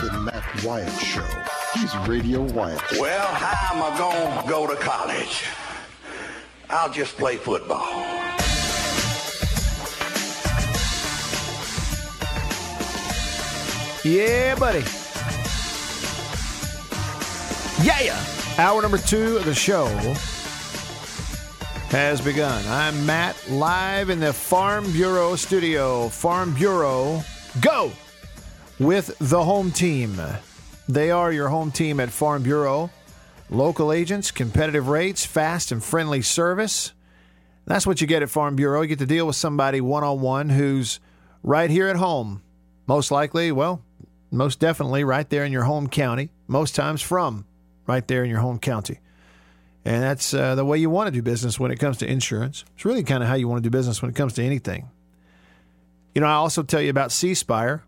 The Matt Wyatt Show. He's Radio Wyatt. Well, how am I going to go to college? I'll just play football. Yeah, buddy. Yeah. yeah. Hour number two of the show has begun. I'm Matt, live in the Farm Bureau studio. Farm Bureau, go with the home team. They are your home team at Farm Bureau. Local agents, competitive rates, fast and friendly service. That's what you get at Farm Bureau. You get to deal with somebody one on one who's right here at home. Most likely, well, most definitely right there in your home county, most times from right there in your home county. And that's uh, the way you want to do business when it comes to insurance. It's really kind of how you want to do business when it comes to anything. You know, I also tell you about C Spire,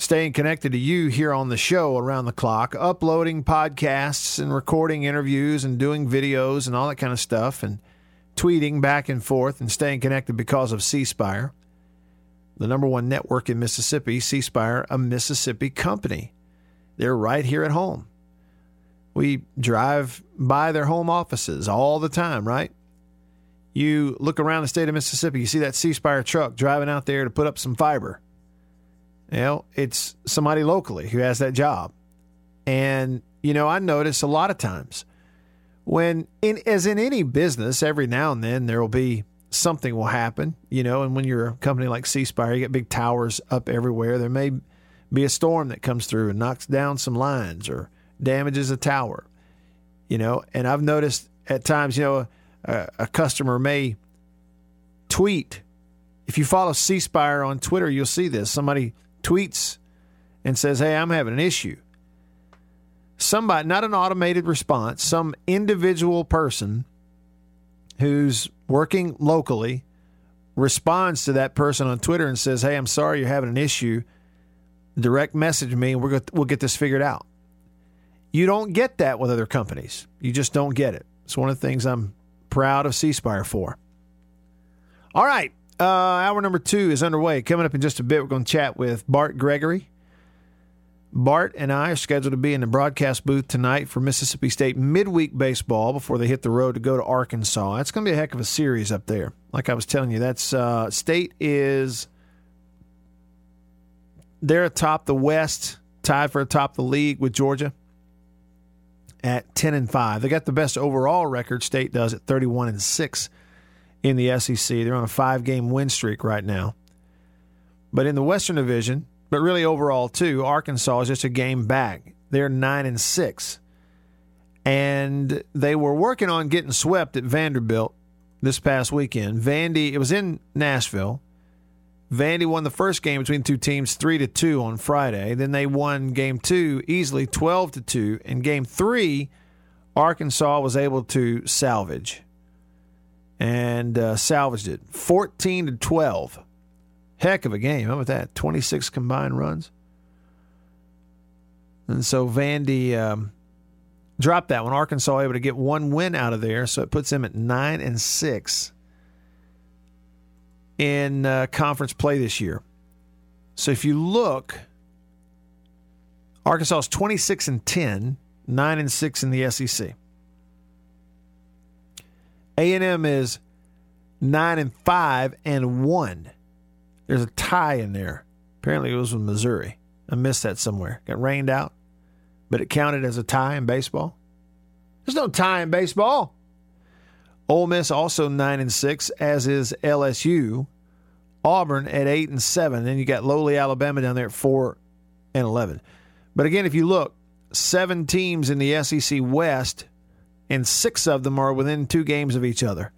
staying connected to you here on the show around the clock, uploading podcasts and recording interviews and doing videos and all that kind of stuff, and tweeting back and forth and staying connected because of C Spire the number one network in Mississippi, C Spire, a Mississippi company. They're right here at home. We drive by their home offices all the time, right? You look around the state of Mississippi, you see that C Spire truck driving out there to put up some fiber. You know, it's somebody locally who has that job. And, you know, I notice a lot of times when, in, as in any business, every now and then there will be something will happen, you know. And when you're a company like C Spire, you get big towers up everywhere. There may be a storm that comes through and knocks down some lines or damages a tower, you know. And I've noticed at times, you know, a, a customer may tweet. If you follow C Spire on Twitter, you'll see this. Somebody tweets and says, Hey, I'm having an issue. Somebody, not an automated response, some individual person who's working locally responds to that person on Twitter and says, Hey, I'm sorry you're having an issue. Direct message me and we're going we'll get this figured out. You don't get that with other companies. You just don't get it. It's one of the things I'm proud of C Spire for. All right. Uh, hour number two is underway. Coming up in just a bit, we're going to chat with Bart Gregory. Bart and I are scheduled to be in the broadcast booth tonight for Mississippi State midweek baseball before they hit the road to go to Arkansas. That's going to be a heck of a series up there. Like I was telling you, that's uh, State is they're atop the West, tied for atop the league with Georgia at ten and five. They got the best overall record. State does at thirty one and six in the SEC. They're on a five game win streak right now. But in the Western Division, but really overall too, Arkansas is just a game back. They're nine and six, and they were working on getting swept at Vanderbilt this past weekend. Vandy, it was in Nashville. Vandy won the first game between two teams three to two on Friday. Then they won game two easily, twelve to two. In game three, Arkansas was able to salvage and uh, salvaged it, fourteen to twelve. Heck of a game. How about that? 26 combined runs. And so Vandy um, dropped that one. Arkansas able to get one win out of there, so it puts them at nine and six in uh, conference play this year. So if you look, Arkansas is 26 and 10, 9 and 6 in the SEC. A&M is 9 and 5 and 1. There's a tie in there. Apparently, it was with Missouri. I missed that somewhere. Got rained out, but it counted as a tie in baseball. There's no tie in baseball. Ole Miss also nine and six, as is LSU. Auburn at eight and seven. Then you got lowly Alabama down there at four and eleven. But again, if you look, seven teams in the SEC West, and six of them are within two games of each other.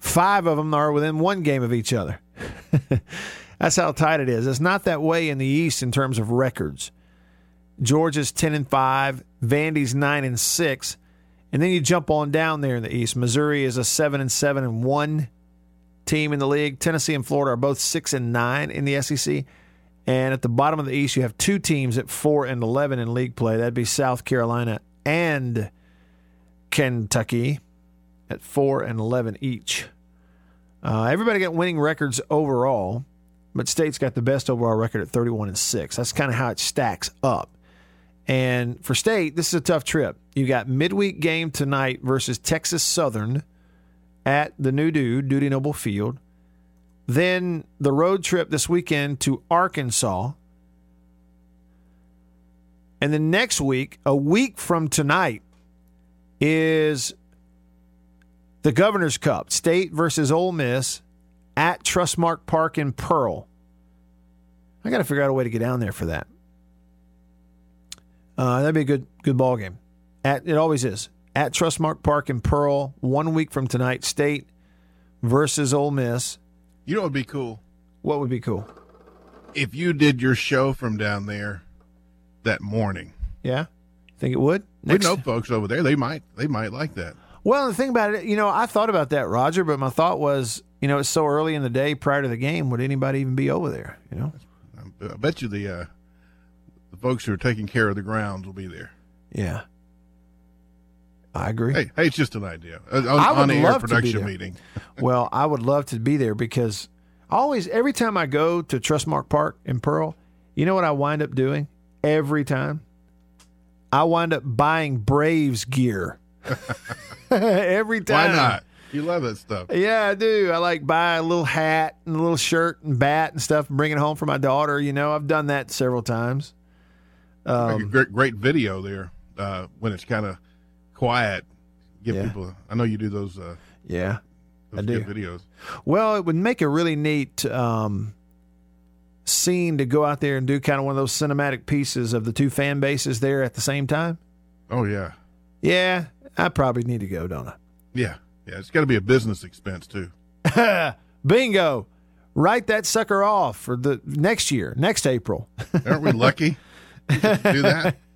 Five of them are within one game of each other. That's how tight it is. It's not that way in the East in terms of records. Georgia's 10 and 5, Vandy's 9 and 6. And then you jump on down there in the East. Missouri is a 7 and 7 and 1 team in the league. Tennessee and Florida are both 6 and 9 in the SEC. And at the bottom of the East, you have two teams at 4 and 11 in league play. That'd be South Carolina and Kentucky at 4 and 11 each. Uh, everybody got winning records overall, but State's got the best overall record at 31 and 6. That's kind of how it stacks up. And for State, this is a tough trip. You got midweek game tonight versus Texas Southern at the new dude, Dudy Noble Field. Then the road trip this weekend to Arkansas. And then next week, a week from tonight, is the Governor's Cup, State versus Ole Miss at Trustmark Park in Pearl. I got to figure out a way to get down there for that. Uh, that'd be a good good ball game. At it always is at Trustmark Park in Pearl. One week from tonight, State versus Ole Miss. You know what would be cool? What would be cool? If you did your show from down there that morning. Yeah, think it would. We know folks over there. They might. They might like that. Well, the thing about it, you know, I thought about that, Roger, but my thought was, you know, it's so early in the day prior to the game. Would anybody even be over there? You know, I bet you the uh, the folks who are taking care of the grounds will be there. Yeah, I agree. Hey, hey, it's just an idea. Uh, On, I would on air love to be production there. meeting. well, I would love to be there because always, every time I go to Trustmark Park in Pearl, you know what I wind up doing every time? I wind up buying Braves gear every time. Why not? You love that stuff. Yeah, I do. I like buy a little hat and a little shirt and bat and stuff and bring it home for my daughter. You know, I've done that several times. Um, great, great video there uh, when it's kind of quiet. Give Yeah. people. I know you do those. Uh, yeah. those I do. videos. Well, it would make a really neat um, scene to go out there and do kind of one of those cinematic pieces of the two fan bases there at the same time. Oh yeah, Yeah, I probably need to go, don't I? yeah, yeah. It's got to be a business expense too. Bingo. Write that sucker off for the next year, next April. Aren't we lucky to do that?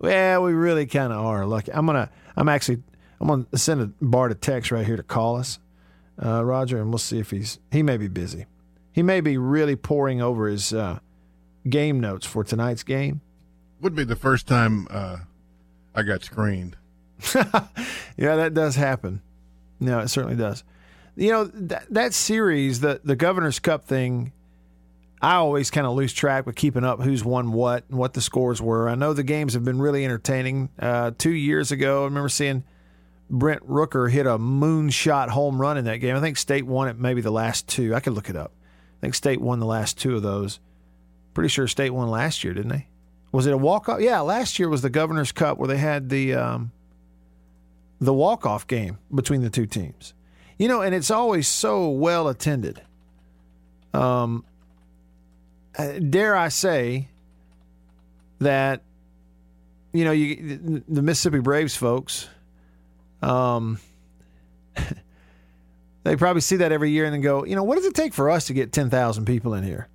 Well, we really kind of are lucky. I'm gonna. I'm actually. I'm gonna send a Bart a text right here to call us, uh, Roger, and we'll see if he's. He may be busy. He may be really pouring over his uh, game notes for tonight's game. Would be the first time uh, I got screened. Yeah, that does happen. No, it certainly does. You know that that series, the the Governor's Cup thing. I always kind of lose track with keeping up who's won what and what the scores were. I know the games have been really entertaining. Uh, two years ago, I remember seeing Brent Rooker hit a moonshot home run in that game. I think State won it maybe the last two. I could look it up. I think State won the last two of those. Pretty sure State won last year, didn't they? Was it a walk off? Yeah, last year was the Governor's Cup where they had the um, the walk off game between the two teams. You know, and it's always so well attended. Um, uh, dare I say that you know you the Mississippi Braves folks, um, they probably see that every year and then go, you know, what does it take for us to get ten thousand people in here,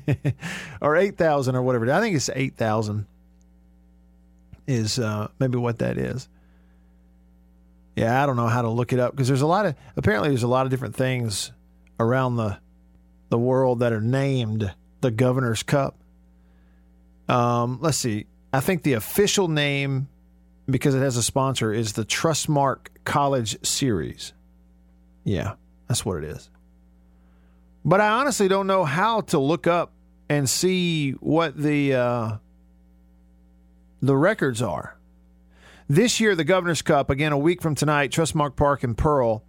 or eight thousand or whatever? I think it's eight thousand. Is uh, maybe what that is. Yeah, I don't know how to look it up because there's a lot of apparently there's a lot of different things around the the world that are named the Governor's Cup. Um, let's see. I think the official name, because it has a sponsor, is the Trustmark College Series. Yeah, that's what it is. But I honestly don't know how to look up and see what the uh, the records are. This year, the Governor's Cup, again, a week from tonight, Trustmark Park in Pearl,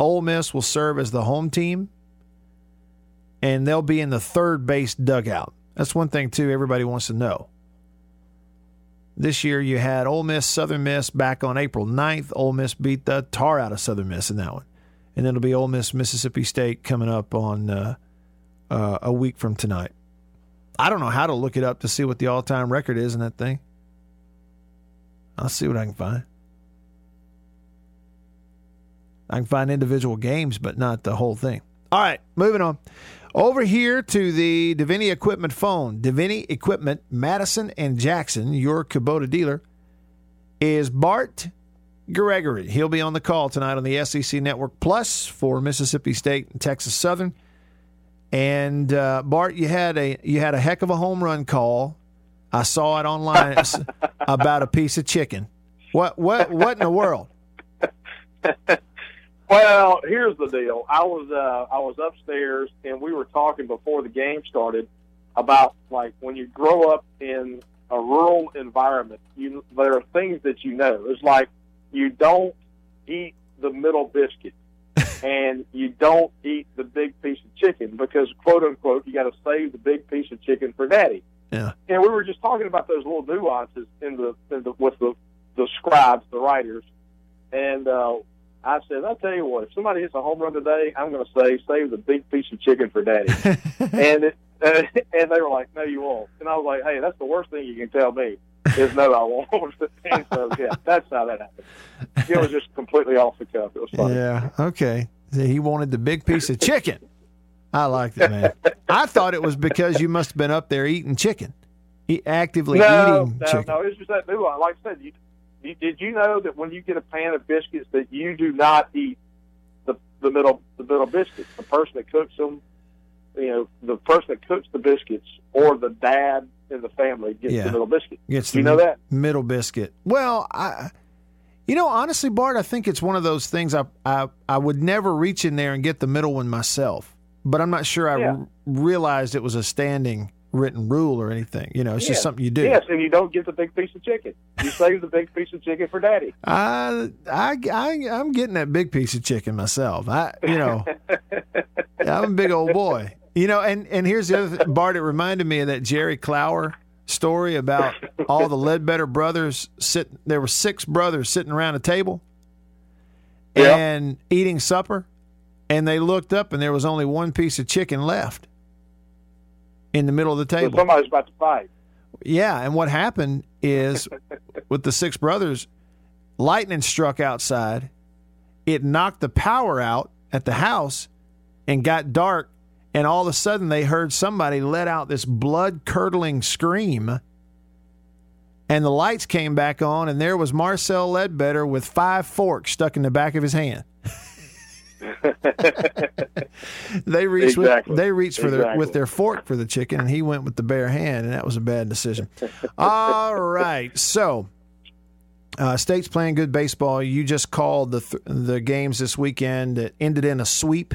Ole Miss will serve as the home team, and they'll be in the third base dugout. That's one thing, too, everybody wants to know. This year, you had Ole Miss, Southern Miss back on April 9th. Ole Miss beat the tar out of Southern Miss in that one. And it'll be Ole Miss, Mississippi State coming up on uh, uh, a week from tonight. I don't know how to look it up to see what the all time record is in that thing. I'll see what I can find. I can find individual games, but not the whole thing. All right, moving on. Over here to the Deviney Equipment phone. Deviney Equipment, Madison and Jackson, your Kubota dealer, is Bart Gregory. He'll be on the call tonight on the SEC Network Plus for Mississippi State and Texas Southern. And uh, Bart, you had a you had a heck of a home run call. I saw it online It's about a piece of chicken. What what what in the world? Well, Well, here's the deal. I was uh, I was upstairs and we were talking before the game started about like when you grow up in a rural environment, you there are things that you know. It's like you don't eat the middle biscuit and you don't eat the big piece of chicken because quote unquote you got to save the big piece of chicken for daddy. Yeah. And we were just talking about those little nuances in the, in the with the the scribes, the writers, and uh, I said, I'll tell you what, if somebody hits a home run today, I'm going to say, save the big piece of chicken for daddy. and it, uh, and they were like, no, you won't. And I was like, hey, that's the worst thing you can tell me is no, I won't. and so, yeah, that's how that happened. It was just completely off the cuff. It was funny. Yeah. Okay. He wanted the big piece of chicken. I like that, man. I thought it was because you must have been up there eating chicken, e- actively No, eating no, chicken. no. It's just that nuance. Like I said, you, you, did you know that when you get a pan of biscuits, that you do not eat the the middle the middle biscuits? The person that cooks them, you know, the person that cooks the biscuits, or the dad in the family gets Yeah. the middle biscuit. Gets Do you know that? middle biscuit. Well, I, you know, honestly, Bart, I think it's one of those things. I, I, I would never reach in there and get the middle one myself, but I'm not sure I Yeah. r- realized it was a standing written rule or anything. You know, it's just something you do. Yes, and you don't get the big piece of chicken. You save the big piece of chicken for daddy. I, I, I, I'm getting that big piece of chicken myself. I, you know, I'm a big old boy. You know, and and here's the other thing, Bart. It reminded me of that Jerry Clower story about all the Ledbetter brothers sitting. There were six brothers sitting around a table Yeah. and eating supper, and they looked up and there was only one piece of chicken left in the middle of the So table. somebody's about to fight. Yeah, and what happened is with the six brothers, lightning struck outside. It knocked the power out at the house and got dark. And all of a sudden, they heard somebody let out this blood curdling scream. And the lights came back on, and there was Marcel Ledbetter with five forks stuck in the back of his hand. they reached Exactly. with, they reached for their with their fork for the chicken, and he went with the bare hand, and that was a bad decision. All right, so uh, State's playing good baseball. You just called the th- the games this weekend that ended in a sweep.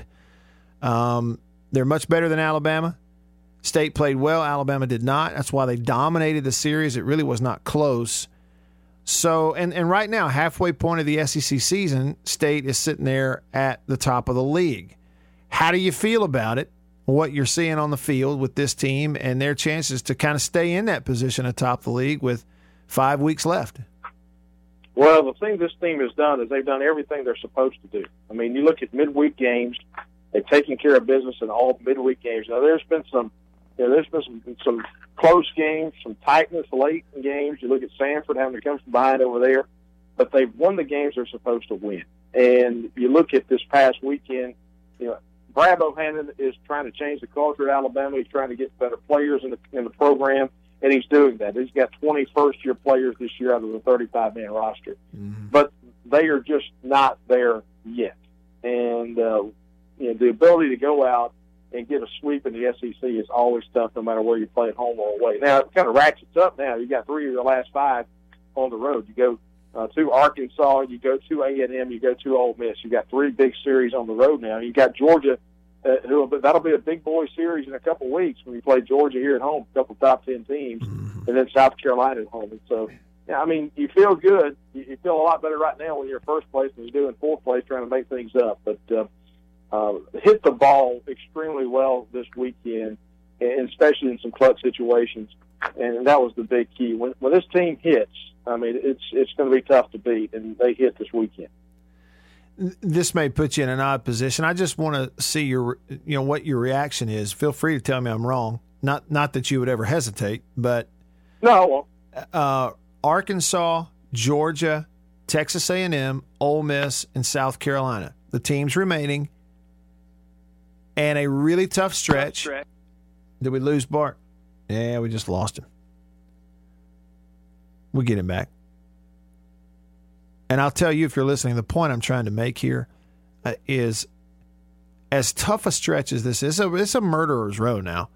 Um, they're much better than Alabama. State played well. Alabama did not. That's why they dominated the series. It really was not close. So, and, and right now, halfway point of the SEC season, State is sitting there at the top of the league. How do you feel about it? What you're seeing on the field with this team and their chances to kind of stay in that position atop the league with five weeks left? Well, the thing this team has done is they've done everything they're supposed to do. I mean, you look at midweek games; they've taken care of business in all midweek games. Now, there's been some, you know, there's been some, some close games, some tightness late in games. You look at Samford having to come from behind over there, but they've won the games they're supposed to win. And you look at this past weekend, you know, Brad Bohannon is trying to change the culture at Alabama. He's trying to get better players in the in the program, and he's doing that. He's got 20 first year players this year out of the 35 man roster, but they are just not there yet. And uh, you know, the ability to go out and get a sweep in the SEC is always tough, no matter where you play at home or away. Now it kind of ratchets up. Now you got three of the last five on the road. You go uh, to Arkansas, you go to A and M, you go to Ole Miss. You got three big series on the road now. You got Georgia, uh, who that'll be a big boy series in a couple of weeks when you play Georgia here at home, a couple top ten teams, and then South Carolina at home. And so, yeah, I mean, you feel good. You, you feel a lot better right now when you're first place than you do in fourth place, trying to make things up. But uh, uh, hit the ball extremely well this weekend, and especially in some clutch situations. And that was the big key. When, when this team hits, I mean, it's it's going to be tough to beat, and they hit this weekend. This may put you in an odd position. I just want to see your, you know, what your reaction is. Feel free to tell me I'm wrong. Not, not that you would ever hesitate, but No, uh, Arkansas, Georgia, Texas A&M, Ole Miss, and South Carolina, the teams remaining, and a really tough stretch. Did we lose Bart? Yeah, we just lost him. We'll get him back. And I'll tell you, if you're listening, the point I'm trying to make here uh, is as tough a stretch as this is, it's a, it's a murderer's row now.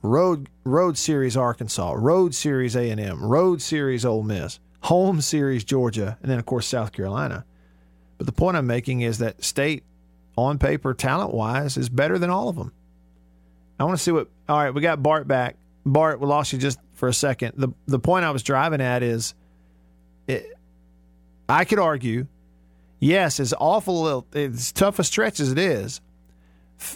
Road Road Series Arkansas, Road Series A and M, Road Series Ole Miss, Home Series Georgia, and then of course South Carolina. But the point I'm making is that State, on paper, talent wise, is better than all of them. I want to see what. All right, we got Bart back. Bart, we lost you just for a second. the The point I was driving at is, it, I could argue, yes, as awful, as tough a stretch as it is,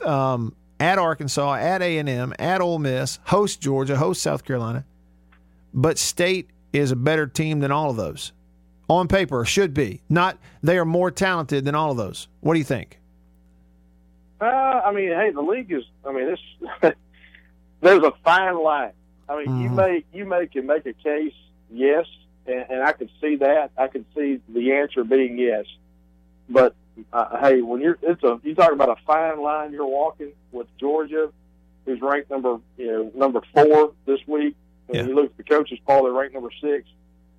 um, at Arkansas, at A and M, at Ole Miss, host Georgia, host South Carolina, but State is a better team than all of those on paper should be. Not they are more talented than all of those. What do you think? Uh, I mean, hey, the league is. I mean, this there's a fine line. I mean, mm-hmm. you may you may can make a case, yes, and, and I can see that. I can see the answer being yes, but uh, hey, when you're it's a you talk about a fine line you're walking with Georgia, who's ranked number you know number four this week. And yeah. you look at the coaches poll, they're ranked number six.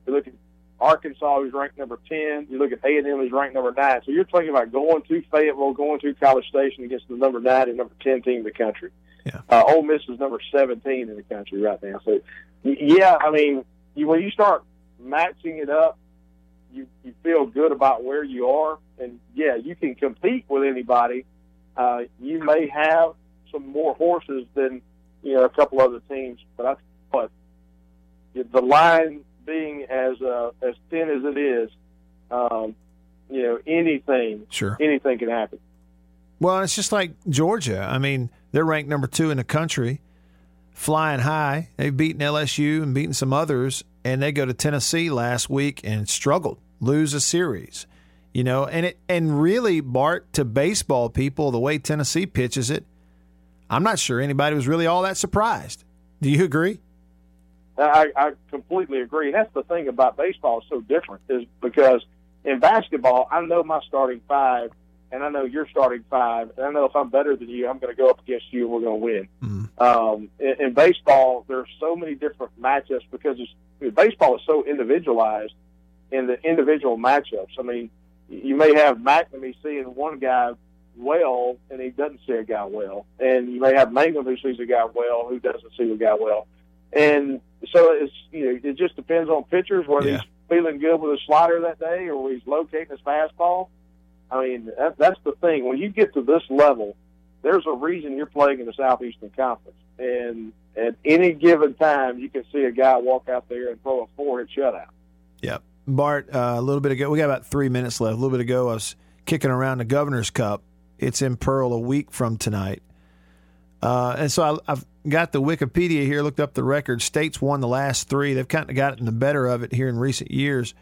You look at Arkansas, who's ranked number 10. You look at A&M, who's ranked number 9. So you're talking about going to Fayetteville, going to College Station against the number 9 and number 10 team in the country. Yeah. Uh, Ole Miss is number 17 in the country right now. So, yeah, I mean, you, when you start matching it up, you, you feel good about where you are. And, yeah, you can compete with anybody. Uh, you may have some more horses than, you know, a couple other teams. But I but the line being as uh, as thin as it is, um, you know, anything, sure, anything can happen. Well, it's just like Georgia. I mean, they're ranked number two in the country, flying high. They've beaten LSU and beaten some others, and they go to Tennessee last week and struggled, lose a series. You know, and it and really, Bart, to baseball people, the way Tennessee pitches it, I'm not sure anybody was really all that surprised. Do you agree? I, I completely agree. That's the thing about baseball is so different is because in basketball, I know my starting five, and I know your starting five, and I know if I'm better than you, I'm going to go up against you, and we're going to win. Mm-hmm. Um, in, in baseball, there's so many different matchups because it's, baseball is so individualized in the individual matchups. I mean, you may have MacNamee seeing one guy well, and he doesn't see a guy well, and you may have Mangum who sees a guy well who doesn't see a guy well. And so it's you know it just depends on pitchers whether yeah. he's feeling good with a slider that day or he's locating his fastball. I mean that, that's the thing. When you get to this level, there's a reason you're playing in the Southeastern Conference, and at any given time you can see a guy walk out there and throw a four hit shutout. Yep, Bart. Uh, a little bit ago, we got about three minutes left. A little bit ago, I was kicking around the Governor's Cup. It's in Pearl a week from tonight. Uh, and so I, have got the Wikipedia here, looked up the record. States won the last three. They've kind of gotten the better of it here in recent years.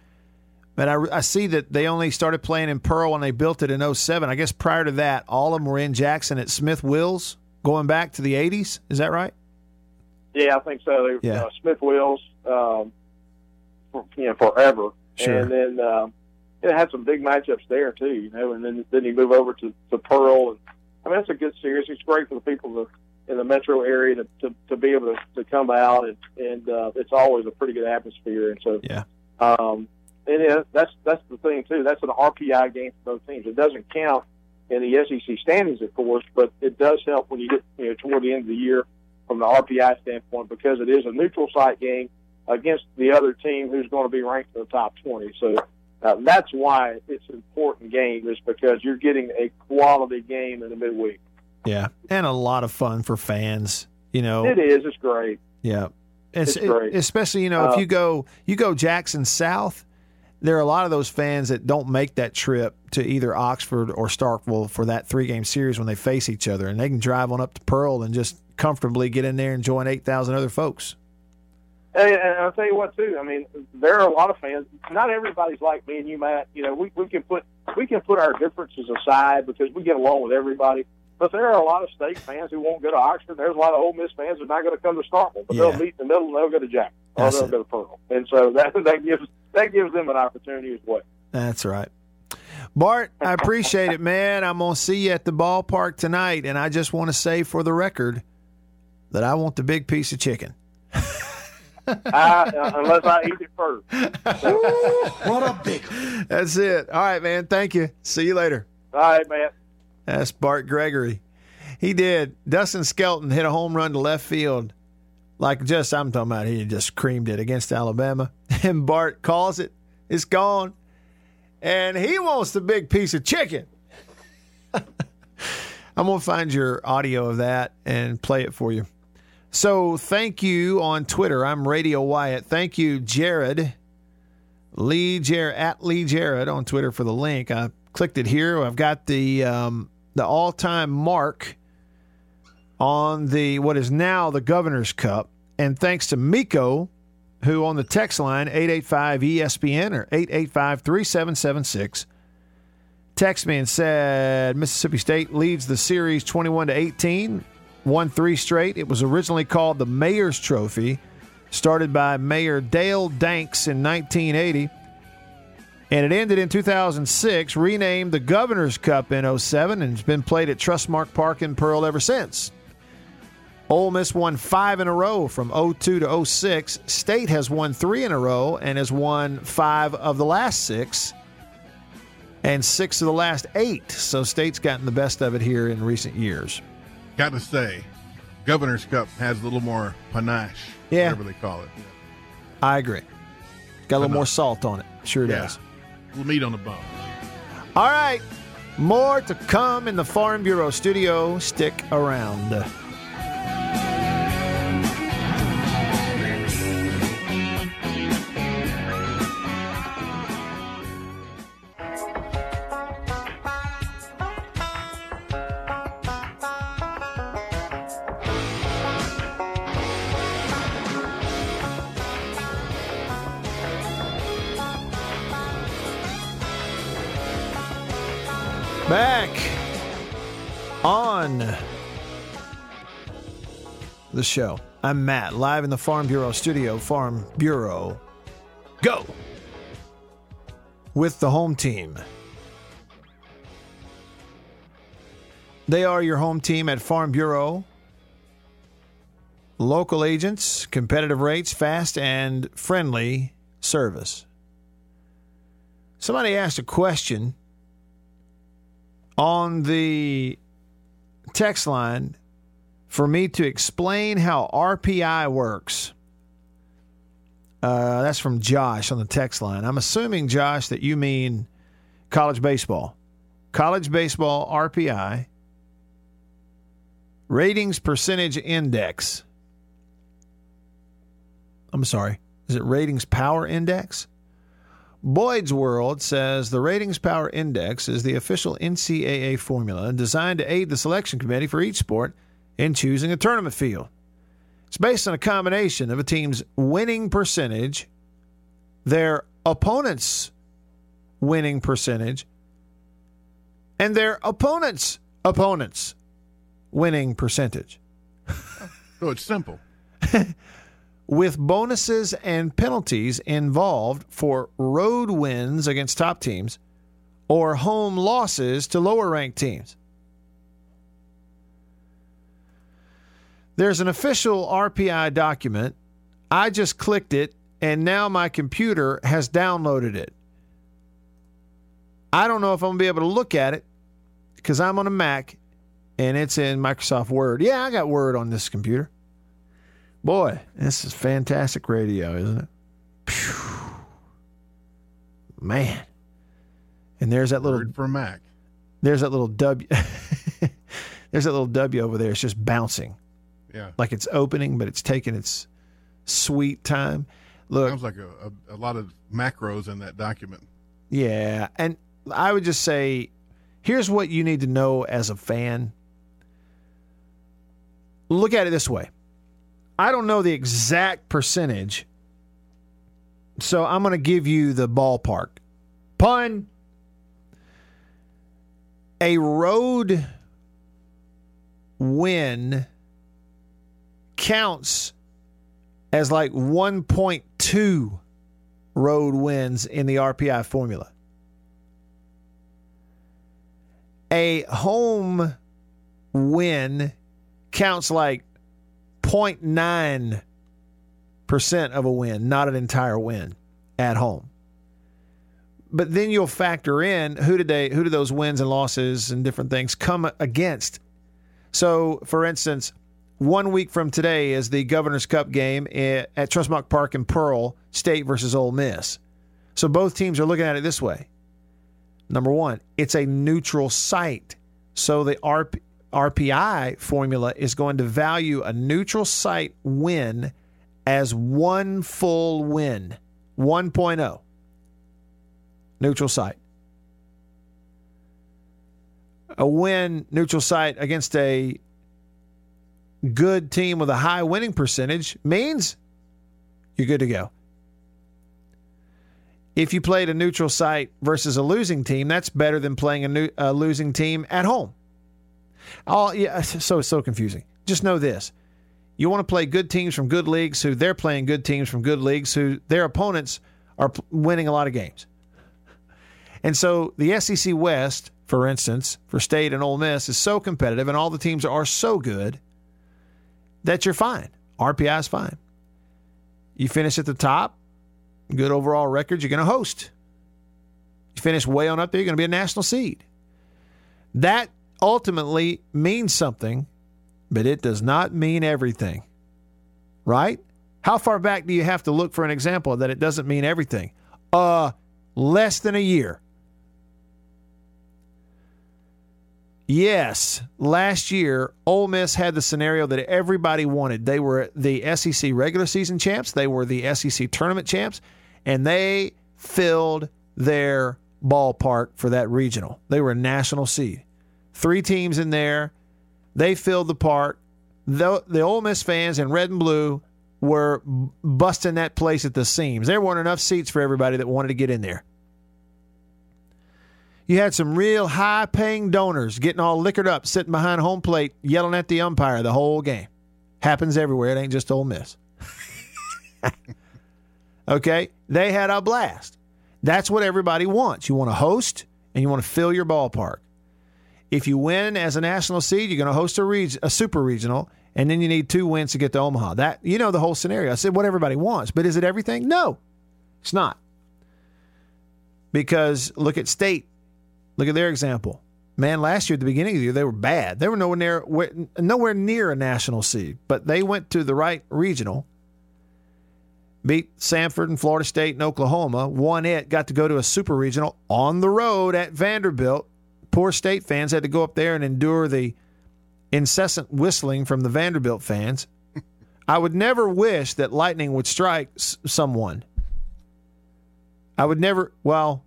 But I, I, see that they only started playing in Pearl when they built it in 07. I guess prior to that, all of them were in Jackson at Smith Wills going back to the 80s. Is that right? Yeah, I think so. Yeah. Uh, Smith Wills, um, for, you know, forever. Sure. And then um, it had some big matchups there, too, you know, and then, then you move over to, to Pearl. And I mean, it's a good series. It's great for the people to in the metro area to, to, to be able to, to come out and, and uh, it's always a pretty good atmosphere. And so, yeah, um, and yeah, that's, that's the thing too. That's an RPI game for both teams. It doesn't count in the SEC standings, of course, but it does help when you get, you know, toward the end of the year from the RPI standpoint because it is a neutral site game against the other team who's going to be ranked in the top 20. So, uh, that's why it's an important game is because you're getting a quality game in the midweek. Yeah, and a lot of fun for fans. You know, it is. It's great. Yeah, it's, it's great. especially you know uh, if you go you go Jackson South, there are a lot of those fans that don't make that trip to either Oxford or Starkville for that three game series when they face each other, and they can drive on up to Pearl and just comfortably get in there and join eight thousand other folks. And I'll tell you what, too. I mean, there are a lot of fans. Not everybody's like me and you, Matt. You know, we, we can put we can put our differences aside because we get along with everybody. But there are a lot of state fans who won't go to Oxford. There's a lot of Ole Miss fans who are not going to come to Starkville, but yeah. they'll meet in the middle and they'll go to Jack or That's they'll it. go to Pearl. And so that that gives that gives them an opportunity as well. That's right. Bart, I appreciate it, man. I'm going to see you at the ballpark tonight, and I just want to say for the record that I want the big piece of chicken. I, uh, unless I eat it first. what a big. That's it. All right, man. Thank you. See you later. All right, man. That's Bart Gregory. He did. Dustin Skelton hit a home run to left field. Like just, I'm talking about he just creamed it against Alabama. And Bart calls it. It's gone. and he wants the big piece of chicken. I'm going to find your audio of that and play it for you. So, thank you on Twitter. I'm Radio Wyatt. Thank you, Jared. Lee Jared at Lee Jared on Twitter for the link. I clicked it here. I've got the um, the all time mark on the what is now the Governor's Cup, and thanks to Miko, who on the text line 885 ESPN or 885 3776 text me and said Mississippi State leads the series 21 to 18, won three straight. It was originally called the Mayor's Trophy started by Mayor Dale Danks in 1980. And it ended in 2006, renamed the Governor's Cup in 07, and it's been played at Trustmark Park in Pearl ever since. Ole Miss won five in a row from 02 to 06. State has won three in a row and has won five of the last six and six of the last eight. So State's gotten the best of it here in recent years. Got to say, Governor's Cup has a little more panache, Yeah. whatever they call it. I agree. Got a little more salt on it. Sure Yeah. does. A little meat on the bone. All right. More to come in the Farm Bureau studio. Stick around. Back on the show. I'm Matt, live in the Farm Bureau studio. Farm Bureau, go with the home team. They are your home team at Farm Bureau. Local agents, competitive rates, fast and friendly service. Somebody asked a question on the text line for me to explain how RPI works. Uh, that's from Josh on the text line. I'm assuming, Josh, that you mean college baseball. College baseball RPI, ratings percentage index. I'm sorry. Is it ratings power index? Boyd's World says the Ratings Power Index is the official NCAA formula designed to aid the selection committee for each sport in choosing a tournament field. It's based on a combination of a team's winning percentage, their opponent's winning percentage, and their opponent's opponent's winning percentage. So it's simple. with bonuses and penalties involved for road wins against top teams or home losses to lower ranked teams. There's an official RPI document. I just clicked it, and now my computer has downloaded it. I don't know if I'm going to be able to look at it because I'm on a Mac and it's in Microsoft Word. Yeah, I got Word on this computer. Boy, this is fantastic radio, isn't it? Phew. Man. And there's that little Word for Mac. there's that little W there's that little W over there. It's just bouncing. Yeah. Like it's opening, but it's taking its sweet time. Look, Sounds like a, a, a lot of macros in that document. Yeah, and I would just say, here's what you need to know as a fan. Look at it this way. I don't know the exact percentage, so I'm going to give you the ballpark. Pun. A road win counts as like 1.2 road wins in the RPI formula. A home win counts like 0.9% of a win, not an entire win at home. But then you'll factor in who did they who do those wins and losses and different things come against. So, for instance, one week from today is the Governor's Cup game at Trustmark Park in Pearl, State versus Ole Miss. So both teams are looking at it this way. Number one, it's a neutral site. So the RP, RPI formula is going to value a neutral site win as one full win, 1.0. Neutral site. A win neutral site against a good team with a high winning percentage means you're good to go. If you played a neutral site versus a losing team, that's better than playing a, new, a losing team at home. Oh, yeah, so so confusing. Just know this: you want to play good teams from good leagues who they're playing good teams from good leagues who their opponents are winning a lot of games. And so the SEC West, for instance, for State and Ole Miss, is so competitive, and all the teams are so good that you're fine. RPI is fine. You finish at the top, good overall record, you're going to host. You finish way on up there, you're going to be a national seed. That ultimately means something, but it does not mean everything. Right? How far back do you have to look for an example that it doesn't mean everything? Uh, less than a year. Yes, last year Ole Miss had the scenario that everybody wanted. They were the SEC regular season champs, they were the SEC tournament champs, and they filled their ballpark for that regional. They were a national seed. Three teams in there. They filled the park. The, the Ole Miss fans in red and blue were busting that place at the seams. There weren't enough seats for everybody that wanted to get in there. You had some real high paying donors getting all liquored up, sitting behind home plate, yelling at the umpire the whole game. Happens everywhere. It ain't just Ole Miss. okay? They had a blast. That's what everybody wants. You want to host and you want to fill your ballpark. If you win as a national seed, you're going to host a, reg- a super regional, and then you need two wins to get to Omaha. That you know the whole scenario. I said what everybody wants, but is it everything? No, it's not. Because look at state Look at their example. Man, last year at the beginning of the year they were bad. They were nowhere near nowhere near a national seed, but they went to the right regional, beat Samford and Florida State and Oklahoma, won it, got to go to a super regional on the road at Vanderbilt. Poor state fans had to go up there and endure the incessant whistling from the Vanderbilt fans. I would never wish that lightning would strike someone. I would never, well,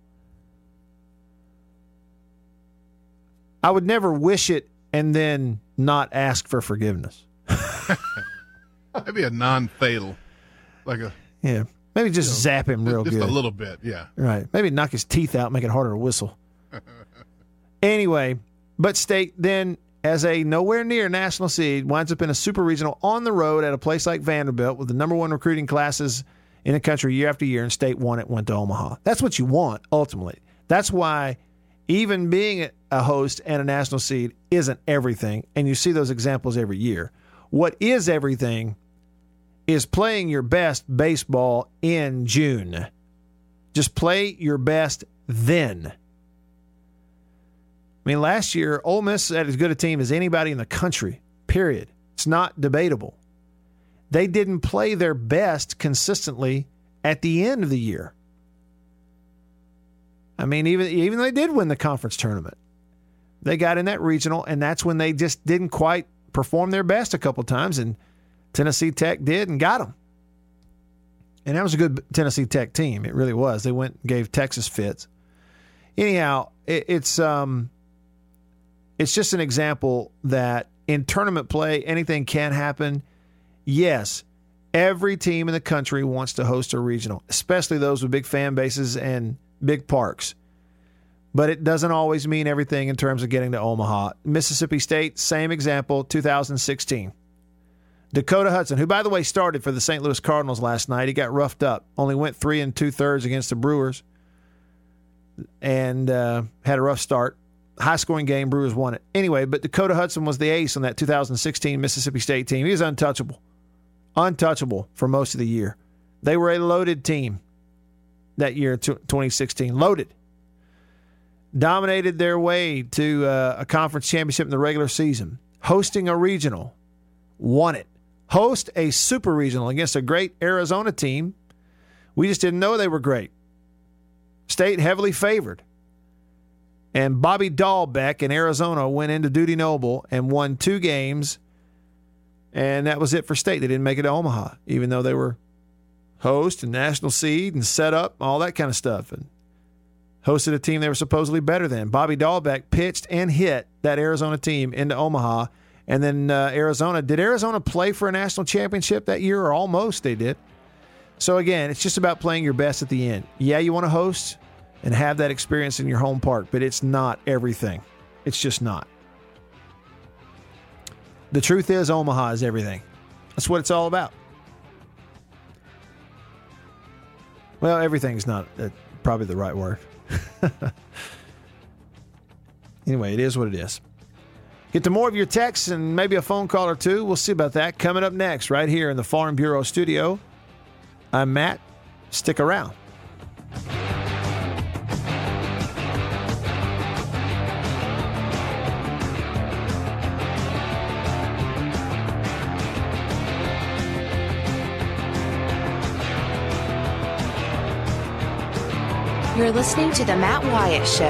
I would never wish it and then not ask for forgiveness. Maybe a non-fatal, like a yeah. Maybe just you know, zap him real just good. Just a little bit, yeah. Right. Maybe knock his teeth out, make it harder to whistle. anyway, but state then as a nowhere near national seed winds up in a super regional on the road at a place like Vanderbilt with the number one recruiting classes in the country year after year, and state won it, went to Omaha. That's what you want ultimately. That's why even being a host and a national seed isn't everything, and you see those examples every year. What is everything is playing your best baseball in June. Just play your best then. I mean, last year, Ole Miss had as good a team as anybody in the country, period. It's not debatable. They didn't play their best consistently at the end of the year. I mean, even even they did win the conference tournament. They got in that regional, and that's when they just didn't quite perform their best a couple times, and Tennessee Tech did and got them. And that was a good Tennessee Tech team. It really was. They went and gave Texas fits. Anyhow, it, it's um, it's just an example that in tournament play anything can happen. Yes, every team in the country wants to host a regional, especially those with big fan bases and big parks. But it doesn't always mean everything in terms of getting to Omaha. Mississippi State, same example, 2016. Dakota Hudson, who by the way started for the St. Louis Cardinals last night, he got roughed up. Only went three and two thirds against the Brewers, and uh, had a rough start. High scoring game, Brewers won it anyway. But Dakota Hudson was the ace on that 2016 Mississippi State team. He was untouchable, untouchable for most of the year. They were a loaded team that year, 2016. Loaded. Dominated their way to uh, a conference championship in the regular season. Hosting a regional. Won it. Host a super regional against a great Arizona team. We just didn't know they were great. State heavily favored. And Bobby Dalbec in Arizona went into Dudy Noble and won two games, and that was it for state. They didn't make it to Omaha, even though they were host and national seed and set up, all that kind of stuff. And hosted a team they were supposedly better than. Bobby Dalbec pitched and hit that Arizona team into Omaha. And then uh, Arizona, did Arizona play for a national championship that year or almost they did? So again, it's just about playing your best at the end. Yeah, you want to host and have that experience in your home park, but it's not everything. It's just not. The truth is, Omaha is everything. That's what it's all about. Well, everything's not uh, probably the right word. anyway, it is what it is. Get to more of your texts and maybe a phone call or two. We'll see about that coming up next, right here in the Farm Bureau studio. I'm Matt. Stick around. You're listening to The Matt Wyatt Show.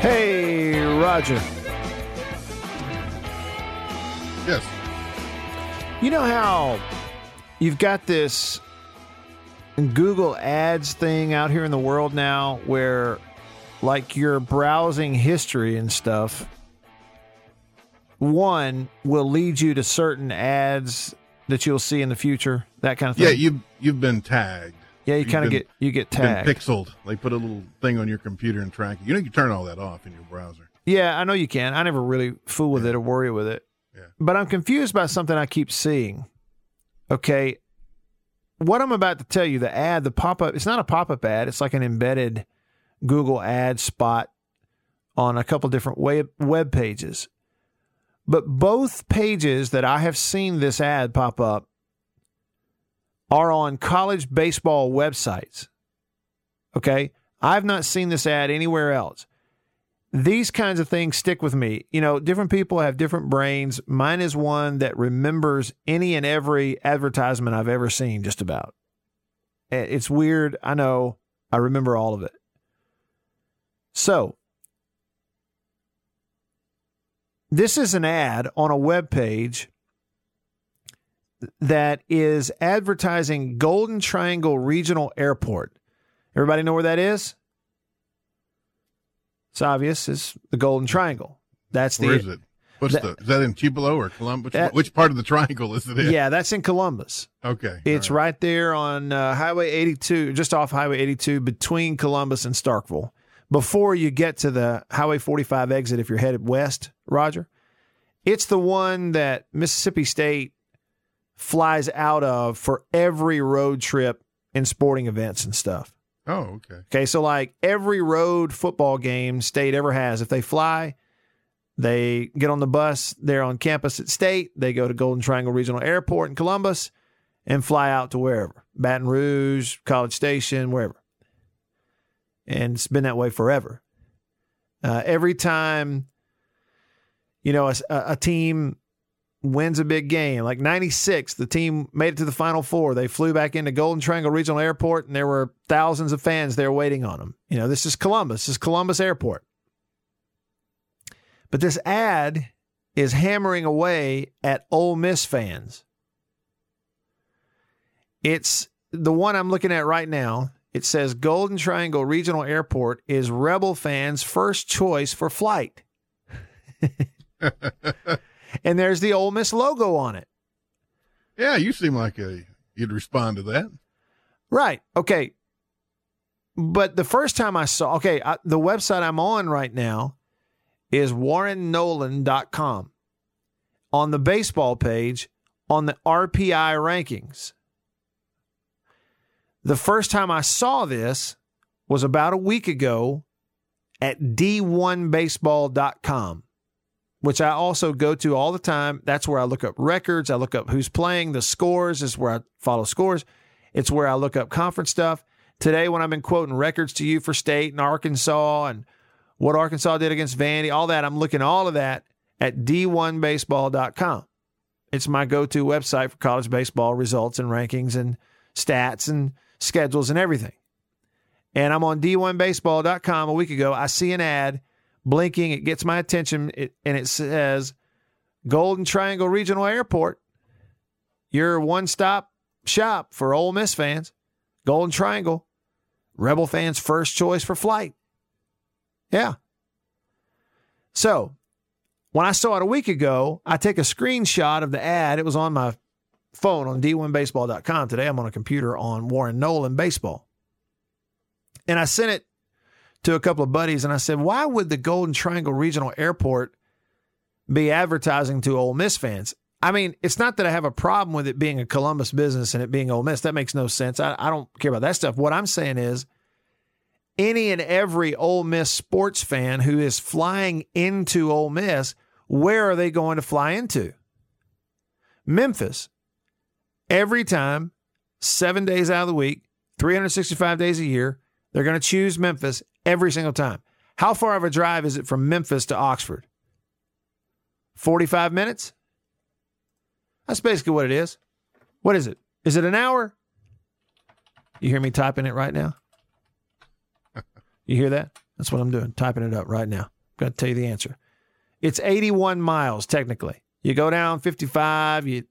Hey, Roger. Yes. You know how you've got this Google Ads thing out here in the world now where, like, your browsing history and stuff, one will lead you to certain ads that you'll see in the future, that kind of thing. Yeah, you you've been tagged. yeah, you kind of get you get tagged. pixeled. They put a little thing on your computer and track it. You know you can turn all that off in your browser. Yeah, I know you can. I never really fool with it or worry with it. Yeah. But I'm confused by something I keep seeing. Okay. What I'm about to tell you, the ad, the pop up, it's not a pop up ad. It's like an embedded Google ad spot on a couple different web, web pages. But both pages that I have seen this ad pop up are on college baseball websites. Okay. I've not seen this ad anywhere else these kinds of things stick with me. You know, different people have different brains. Mine is one that remembers any and every advertisement I've ever seen, just about. It's weird. I know. I remember all of it. So, this is an ad on a web page that is advertising Golden Triangle Regional Airport. Everybody know where that is? It's obvious. It's the Golden Triangle. That's the Where is it? What's that- the is that in Tupelo or Columbus? Which, That- which part of the triangle is it in? yeah. That's in Columbus. Okay. It's right there on uh, Highway 82, just off Highway 82, between Columbus and Starkville. Before you get to the Highway 45 exit, if you're headed west, Roger, it's the one that Mississippi State flies out of for every road trip and sporting events and stuff. Oh, okay. Okay, so like every road football game state ever has, if they fly, they get on the bus, they're on campus at state, they go to Golden Triangle Regional Airport in Columbus and fly out to wherever Baton Rouge, College Station, wherever. And it's been that way forever. Uh, every time, you know, a, a team wins a big game, like 96, the team made it to the Final Four. They flew back into Golden Triangle Regional Airport and there were thousands of fans there waiting on them. You know, this is Columbus, this is Columbus Airport. But this ad is hammering away at Ole Miss fans. It's the one I'm looking at right now. It says Golden Triangle Regional Airport is Rebel fans' first choice for flight. and there's the Ole Miss logo on it. Yeah, you seem like a you'd respond to that. Right. Okay. But the first time I saw, okay, I, the website I'm on right now is warrennolan.com. On the baseball page, on the RPI rankings. The first time I saw this was about a week ago at d1baseball.com, which I also go to all the time. That's where I look up records, I look up who's playing, the scores is where I follow scores. It's where I look up conference stuff. Today, when I've been quoting records to you for state and Arkansas and what Arkansas did against Vandy, all that, I'm looking all of that at d1baseball.com. It's my go to website for college baseball results and rankings and stats and schedules and everything. And I'm on d1baseball.com a week ago. I see an ad blinking. It gets my attention it, and it says Golden Triangle Regional Airport, your one stop shop for Ole Miss fans. Golden Triangle, Rebel fans' first choice for flight. Yeah. So when I saw it a week ago, I take a screenshot of the ad. It was on my phone on d1baseball.com. Today I'm on a computer on Warren Nolan Baseball. And I sent it to a couple of buddies and I said, why would the Golden Triangle Regional Airport be advertising to Ole Miss fans? I mean, it's not that I have a problem with it being a Columbus business and it being Ole Miss. That makes no sense. I, I don't care about that stuff. What I'm saying is, any and every Ole Miss sports fan who is flying into Ole Miss, where are they going to fly into? Memphis. Every time, seven days out of the week, 365 days a year, they're going to choose Memphis every single time. How far of a drive is it from Memphis to Oxford? 45 minutes? That's basically what it is. What is it? Is it an hour? You hear me typing it right now? You hear that? That's what I'm doing, typing it up right now. I'm going to tell you the answer. It's 81 miles, technically. You go down 55, you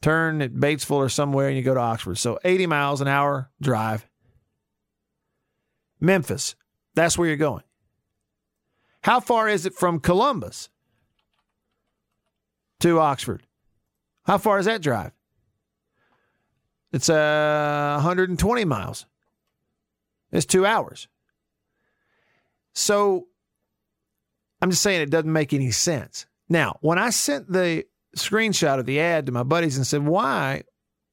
turn at Batesville or somewhere, and you go to Oxford. So 80 miles an hour drive. Memphis, that's where you're going. How far is it from Columbus to Oxford? How far is that drive? It's uh, 120 miles. It's two hours. So I'm just saying it doesn't make any sense. Now, when I sent the screenshot of the ad to my buddies and said, why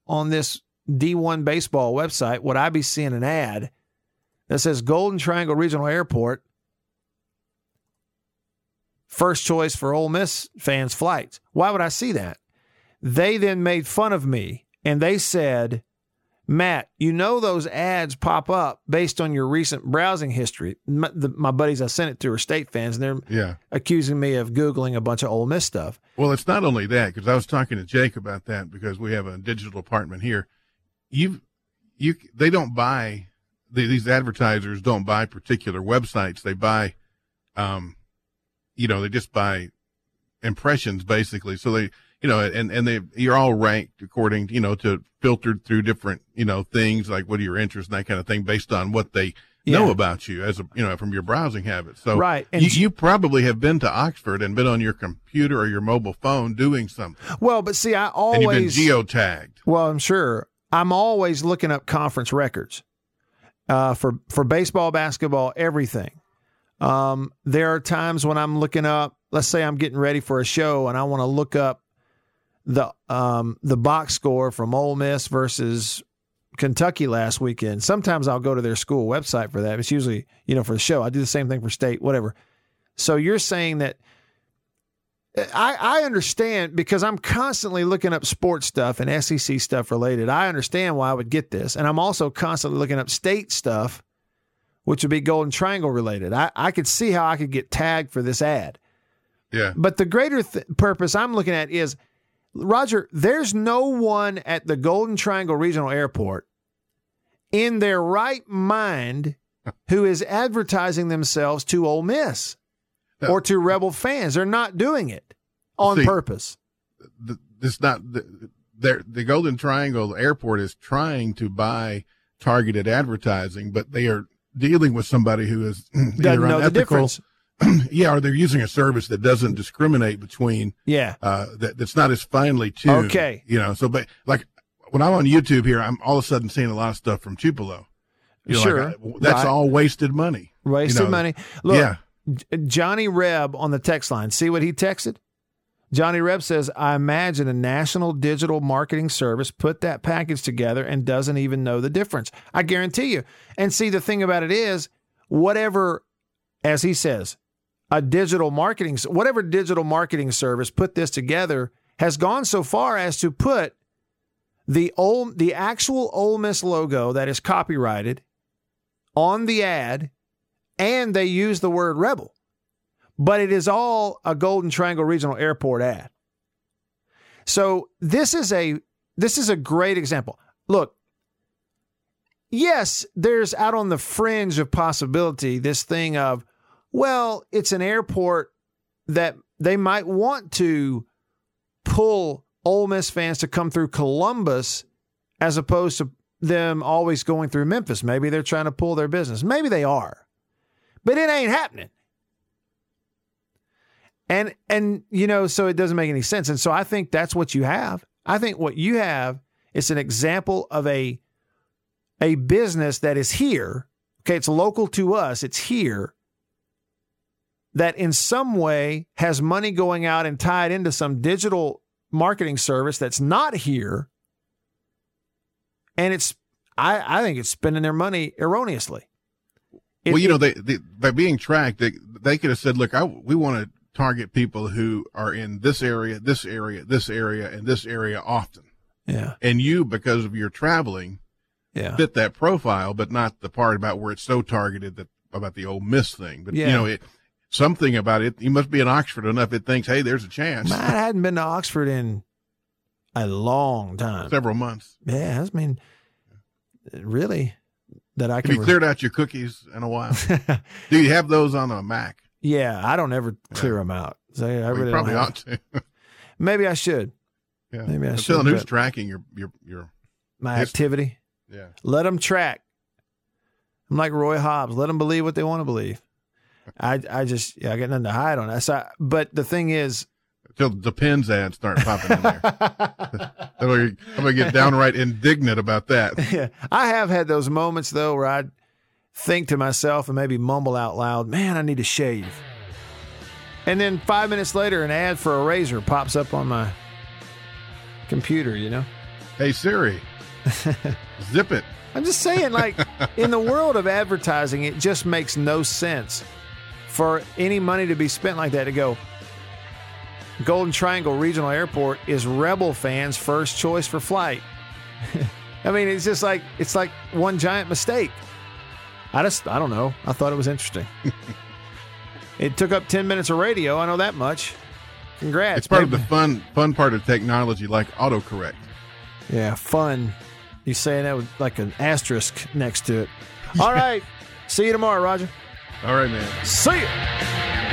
on this D1 baseball website would I be seeing an ad that says Golden Triangle Regional Airport, first choice for Ole Miss fans' flights? Why would I see that? They then made fun of me and they said, Matt, you know those ads pop up based on your recent browsing history. My, the, my buddies I sent it to are state fans, and they're Yeah. accusing me of googling a bunch of Ole Miss stuff. Well, it's not only that because I was talking to Jake about that because we have a digital department here. You, you, they don't buy the, these advertisers don't buy particular websites. They buy, um, you know, they just buy impressions basically. So they, you know, and and they you're all ranked according, you know, to filtered through different, you know, things like what are your interests and that kind of thing based on what they know about you as a, you know, from your browsing habits. So Right, and you, you probably have been to Oxford and been on your computer or your mobile phone doing something Well, but see, I and you've been always geotagged. Well, I'm sure. I'm always looking up conference records uh, for for baseball, basketball, everything. Um, there are times when I'm looking up. Let's say I'm getting ready for a show and I want to look up the um, the box score from Ole Miss versus Kentucky last weekend. Sometimes I'll go to their school website for that. It's usually you know for the show. I do the same thing for state, whatever. So you're saying that I, I understand because I'm constantly looking up sports stuff and SEC stuff related. I understand why I would get this. And I'm also constantly looking up state stuff, which would be Golden Triangle related. I, I could see how I could get tagged for this ad. Yeah. But the greater th- purpose I'm looking at is Roger, there's no one at the Golden Triangle Regional Airport in their right mind who is advertising themselves to Ole Miss No. or to Rebel fans. They're not doing it on See, purpose. the, this not the, the Golden Triangle Airport is trying to buy targeted advertising, but they are dealing with somebody who is Doesn't either unethical, yeah, or they're using a service that doesn't discriminate between Yeah. uh that that's not as finely tuned. Okay. you know. So, but like when I'm on YouTube here, I'm all of a sudden seeing a lot of stuff from Tupelo. You know, Sure. I- that's Right. all wasted money. Wasted You know, money. Look, yeah. Johnny Reb on the text line. See what he texted? Johnny Reb says, I imagine a national digital marketing service put that package together and doesn't even know the difference. I guarantee you. And see, the thing about it is, whatever, as he says, a digital marketing, whatever digital marketing service put this together has gone so far as to put the old the actual Ole Miss logo that is copyrighted on the ad, and they use the word rebel. But it is all a Golden Triangle Regional Airport ad. So this is a this is a great example. Look, yes, there's out on the fringe of possibility this thing of, well, it's an airport that they might want to pull Ole Miss fans to come through Columbus as opposed to them always going through Memphis. Maybe they're trying to pull their business. Maybe they are. But it ain't happening. And and you know, so it doesn't make any sense. And so I think that's what you have. I think what you have is an example of a a business that is here. Okay, it's local to us, it's here. That in some way has money going out and tied into some digital marketing service that's not here. And it's I, I think it's spending their money erroneously. It, well, you know, they, they by being tracked, they they could have said, "Look, I, we want to target people who are in this area, this area, this area, and this area often." Yeah. And you, because of your traveling, yeah. fit that profile, but not the part about where it's so targeted that about the Ole Miss thing. But Yeah. you know, it something about it. You must be in Oxford enough. It thinks, "Hey, there's a chance." Man, I hadn't been to Oxford in a long time. Several months. Yeah, I mean, really, that I Have can. you cleared out your cookies in a while? Do you have those on a Mac? yeah, I don't ever clear them out. So I Well, really probably ought to. Maybe I should. yeah. Maybe I I'm should, who's tracking your your your. My It's- activity. Yeah. Let them track. I'm like Roy Hobbs. Let them believe what they want to believe. I I just yeah, I got nothing to hide on that. So, I- but the thing is, Till the Depends ads start popping in there. I'm gonna, I'm gonna get downright indignant about that. Yeah, I have had those moments though where I think to myself and maybe mumble out loud, "Man, I need to shave." And then five minutes later, an ad for a razor pops up on my computer. You know, Hey Siri, zip it. I'm just saying, like in the world of advertising, it just makes no sense for any money to be spent like that to go. Golden Triangle Regional Airport is Rebel fans' first choice for flight. I mean, it's just like it's like one giant mistake. I just I don't know. I thought it was interesting. it took up ten minutes of radio. I know that much. Congrats. It's part of the fun fun part of technology, like autocorrect. Yeah, fun. You saying that with like an asterisk next to it. All right. See you tomorrow, Roger. All right, man. See ya.